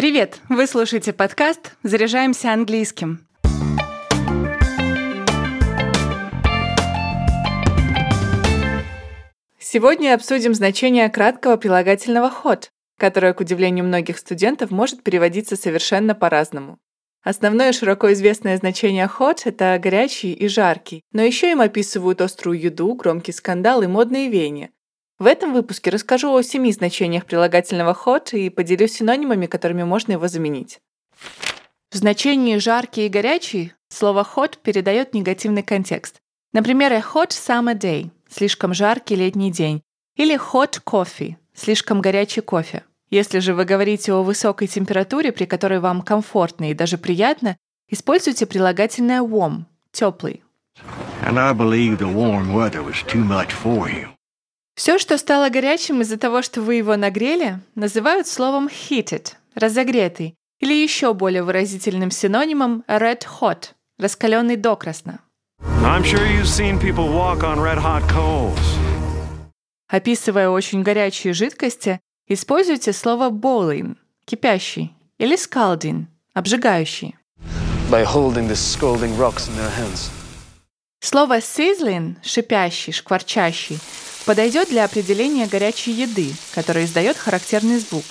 Привет! Вы слушаете подкаст «Заряжаемся английским». Сегодня обсудим значение краткого прилагательного hot, которое, к удивлению многих студентов, может переводиться совершенно по-разному. Основное широко известное значение hot — это горячий и жаркий, но еще им описывают острую еду, громкий скандал и модные веяния. В этом выпуске расскажу о семи значениях прилагательного hot и поделюсь синонимами, которыми можно его заменить. В значении «жаркий» и «горячий» слово hot передает негативный контекст. Например, hot summer day – слишком жаркий летний день, или hot coffee – слишком горячий кофе. Если же вы говорите о высокой температуре, при которой вам комфортно и даже приятно, используйте прилагательное warm – теплый. And I believe the warm weather was too much for you. Все, что стало горячим из-за того, что вы его нагрели, называют словом heated – разогретый, или еще более выразительным синонимом red hot – раскаленный докрасно. I'm sure you've seen people walk on red hot coals. Описывая очень горячие жидкости, используйте слово boiling – кипящий, или scalding – обжигающий. By holding the scalding rocks in their hands. Слово sizzling – шипящий, шкварчащий – подойдет для определения горячей еды, которая издает характерный звук.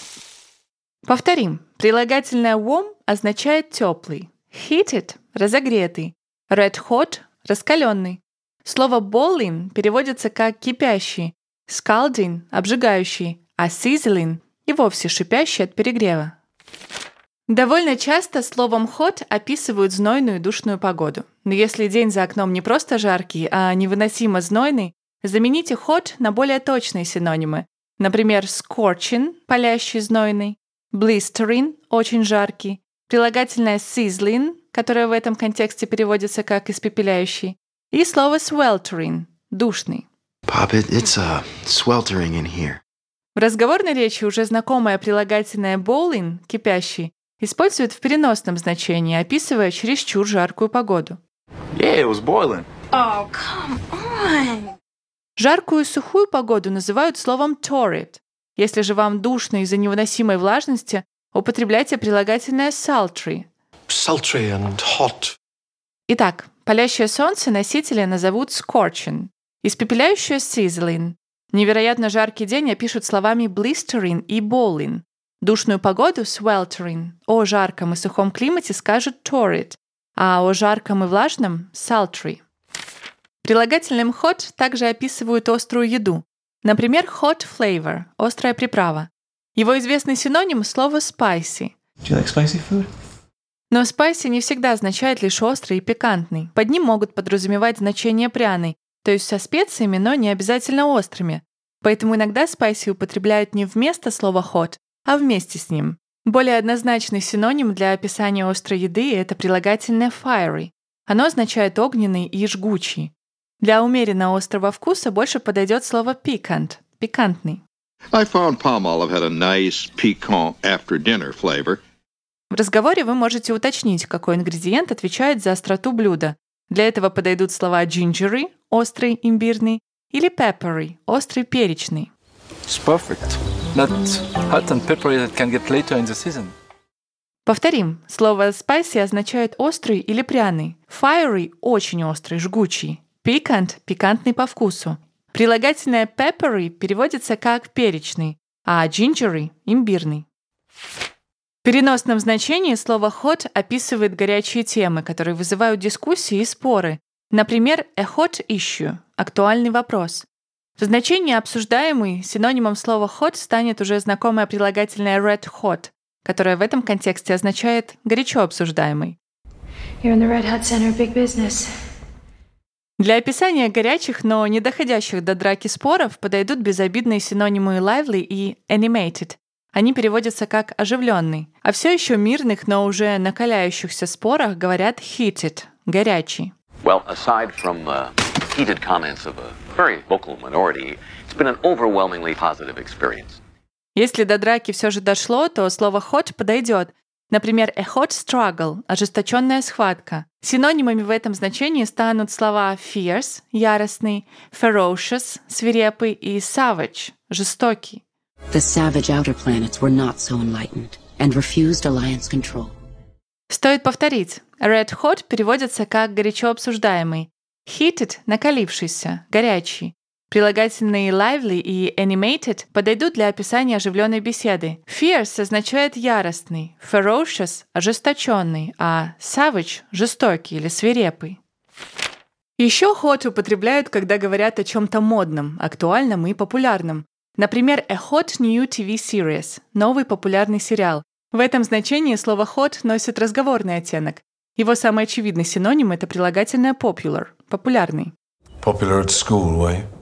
Повторим. Прилагательное warm означает теплый, heated – разогретый, red hot – раскаленный. Слово boiling переводится как кипящий, scalding – обжигающий, а sizzling – и вовсе шипящий от перегрева. Довольно часто словом hot описывают знойную и душную погоду. Но если день за окном не просто жаркий, а невыносимо знойный, Замените hot на более точные синонимы. Например, scorching – палящий, знойный, blistering – очень жаркий, прилагательное sizzling, которое в этом контексте переводится как испепеляющий, и слово sweltering – душный. Pop it, it's uh, sweltering in here. В разговорной речи уже знакомое прилагательное bowling – кипящий, используют в переносном значении, описывая чересчур жаркую погоду. Yeah, it was boiling. Oh, come on. Жаркую и сухую погоду называют словом torrid. Если же вам душно из-за невыносимой влажности, употребляйте прилагательное sultry. Sultry and hot. Итак, палящее солнце носители назовут scorching, испепеляющее sizzling. Невероятно жаркий день опишут словами blistering и bowling. Душную погоду sweltering. О жарком и сухом климате скажут torrid, а о жарком и влажном sultry. Прилагательным hot также описывают острую еду. Например, hot flavor – острая приправа. Его известный синоним – слово spicy. Do you like spicy food? Но spicy не всегда означает лишь острый и пикантный. Под ним могут подразумевать значение пряный, то есть со специями, но не обязательно острыми. Поэтому иногда spicy употребляют не вместо слова hot, а вместе с ним. Более однозначный синоним для описания острой еды – это прилагательное fiery. Оно означает огненный и жгучий. Для умеренно острого вкуса больше подойдет слово piquant – пикантный. I found palm olive had a nice piquant after dinner flavor. В разговоре вы можете уточнить, какой ингредиент отвечает за остроту блюда. Для этого подойдут слова gingery – острый, имбирный, или peppery – острый, перечный. It's perfect. Not hot and peppery that can get later in the season. Повторим. Слово spicy означает острый или пряный. Fiery – очень острый, жгучий. Piquant – пикантный по вкусу. Прилагательное peppery переводится как перечный, а gingery – имбирный. В переносном значении слово hot описывает горячие темы, которые вызывают дискуссии и споры. Например, a hot issue – актуальный вопрос. В значении обсуждаемый синонимом слова hot станет уже знакомое прилагательное red hot, которое в этом контексте означает горячо обсуждаемый. You're in the red hot center big business. Для описания горячих, но не доходящих до драки споров подойдут безобидные синонимы lively и animated. Они переводятся как «оживленный», а все еще мирных, но уже накаляющихся спорах говорят heated — «горячий». Well, aside from uh, heated comments of a very vocal minority, it's been an overwhelmingly positive experience. Если до драки все же дошло, то слово hot подойдет, Например, a hot struggle – ожесточенная схватка. Синонимами в этом значении станут слова fierce – яростный, ferocious – свирепый и savage – жестокий. The savage outer planets were not so enlightened. and refused alliance control. Стоит повторить. Red hot переводится как «горячо обсуждаемый». Heated — накалившийся, горячий. Прилагательные lively и animated подойдут для описания оживленной беседы. Fierce означает яростный, ferocious — ожесточенный, а savage — жестокий или свирепый. Еще hot употребляют, когда говорят о чем-то модном, актуальном и популярном. Например, a hot new TV series — новый популярный сериал. В этом значении слово hot носит разговорный оттенок. Его самый очевидный синоним — это прилагательное popular — популярный. Popular at school, way.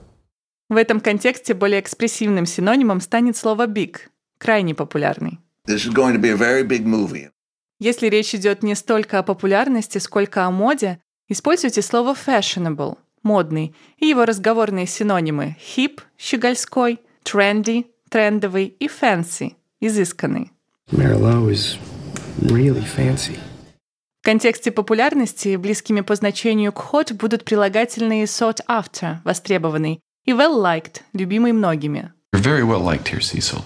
В этом контексте более экспрессивным синонимом станет слово big — крайне популярный. This is going to be a very big movie. Если речь идет не столько о популярности, сколько о моде, используйте слово fashionable — модный, и его разговорные синонимы hip — щегольской, trendy — трендовый и fancy — изысканный. Really fancy. В контексте популярности близкими по значению к hot будут прилагательные sought after — востребованный, и well-liked — любимый многими. You're very well liked here, Cecil.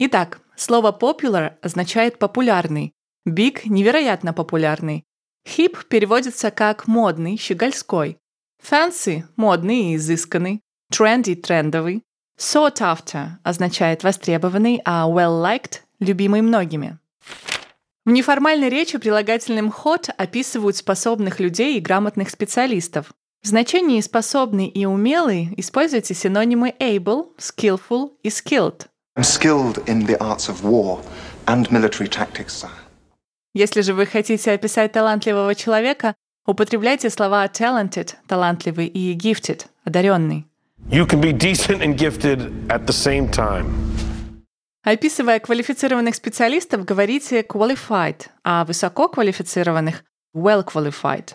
Итак, слово popular означает популярный, big — невероятно популярный, hip переводится как модный, щегольской, fancy — модный и изысканный, trendy — трендовый, sought after означает востребованный, а well-liked — любимый многими. В неформальной речи прилагательным hot описывают способных людей и грамотных специалистов. В значении «способный» и «умелый» используйте синонимы able, skillful и skilled. I'm skilled in the arts of war and military tactics, sir. Если же вы хотите описать талантливого человека, употребляйте слова talented – талантливый и gifted – одаренный. You can be decent and gifted at the same time. Описывая квалифицированных специалистов, говорите qualified, а высококвалифицированных – well qualified.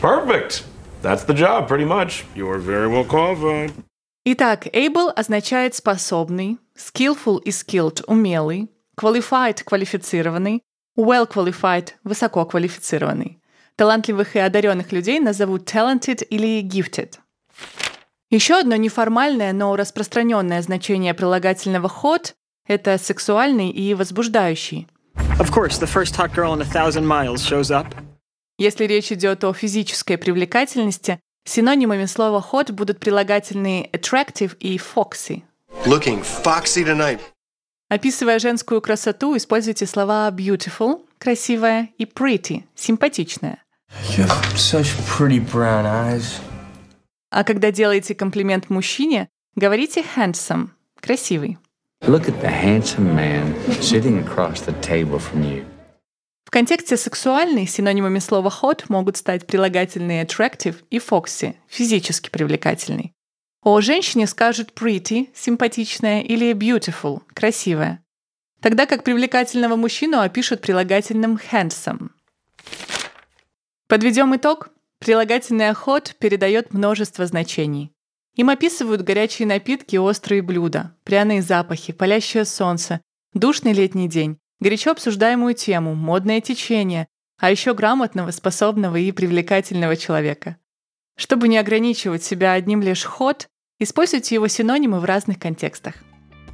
Perfect. That's the job, pretty much. You're very well qualified. Итак, able означает способный, skillful и skilled – умелый, qualified – квалифицированный, well qualified – высококвалифицированный. Талантливых и одаренных людей назовут talented или gifted. Еще одно неформальное, но распространенное значение прилагательного hot – это сексуальный и возбуждающий. Of course, the first hot girl in a thousand miles shows up. Если речь идет о физической привлекательности, синонимами слова hot будут прилагательные attractive и foxy. Looking foxy tonight. Описывая женскую красоту, используйте слова beautiful – красивая и pretty – симпатичная. You have such pretty brown eyes. А когда делаете комплимент мужчине, говорите handsome – красивый. Look at the handsome man sitting across the table from you. В контексте сексуальный синонимами слова hot могут стать прилагательные attractive и foxy – физически привлекательный. О женщине скажут pretty – симпатичная или beautiful – красивая. Тогда как привлекательного мужчину опишут прилагательным handsome. Подведем итог. Прилагательное hot передает множество значений. Им описывают горячие напитки и острые блюда, пряные запахи, палящее солнце, душный летний день, горячо обсуждаемую тему, модное течение, а еще грамотного, способного и привлекательного человека. Чтобы не ограничивать себя одним лишь hot, используйте его синонимы в разных контекстах.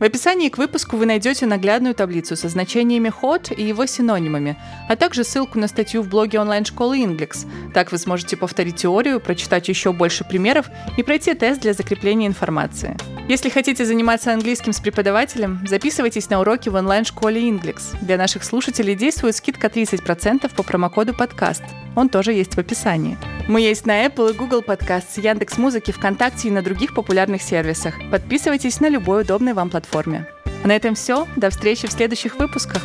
В описании к выпуску вы найдете наглядную таблицу со значениями hot и его синонимами, а также ссылку на статью в блоге онлайн-школы Inglix. Так вы сможете повторить теорию, прочитать еще больше примеров и пройти тест для закрепления информации. Если хотите заниматься английским с преподавателем, записывайтесь на уроки в онлайн-школе Inglix. Для наших слушателей действует скидка 30% по промокоду подкаст. Он тоже есть в описании. Мы есть на Apple и Google Podcasts, Яндекс Музыки, ВКонтакте и на других популярных сервисах. Подписывайтесь на любой удобной вам платформе. А на этом все. До встречи в следующих выпусках.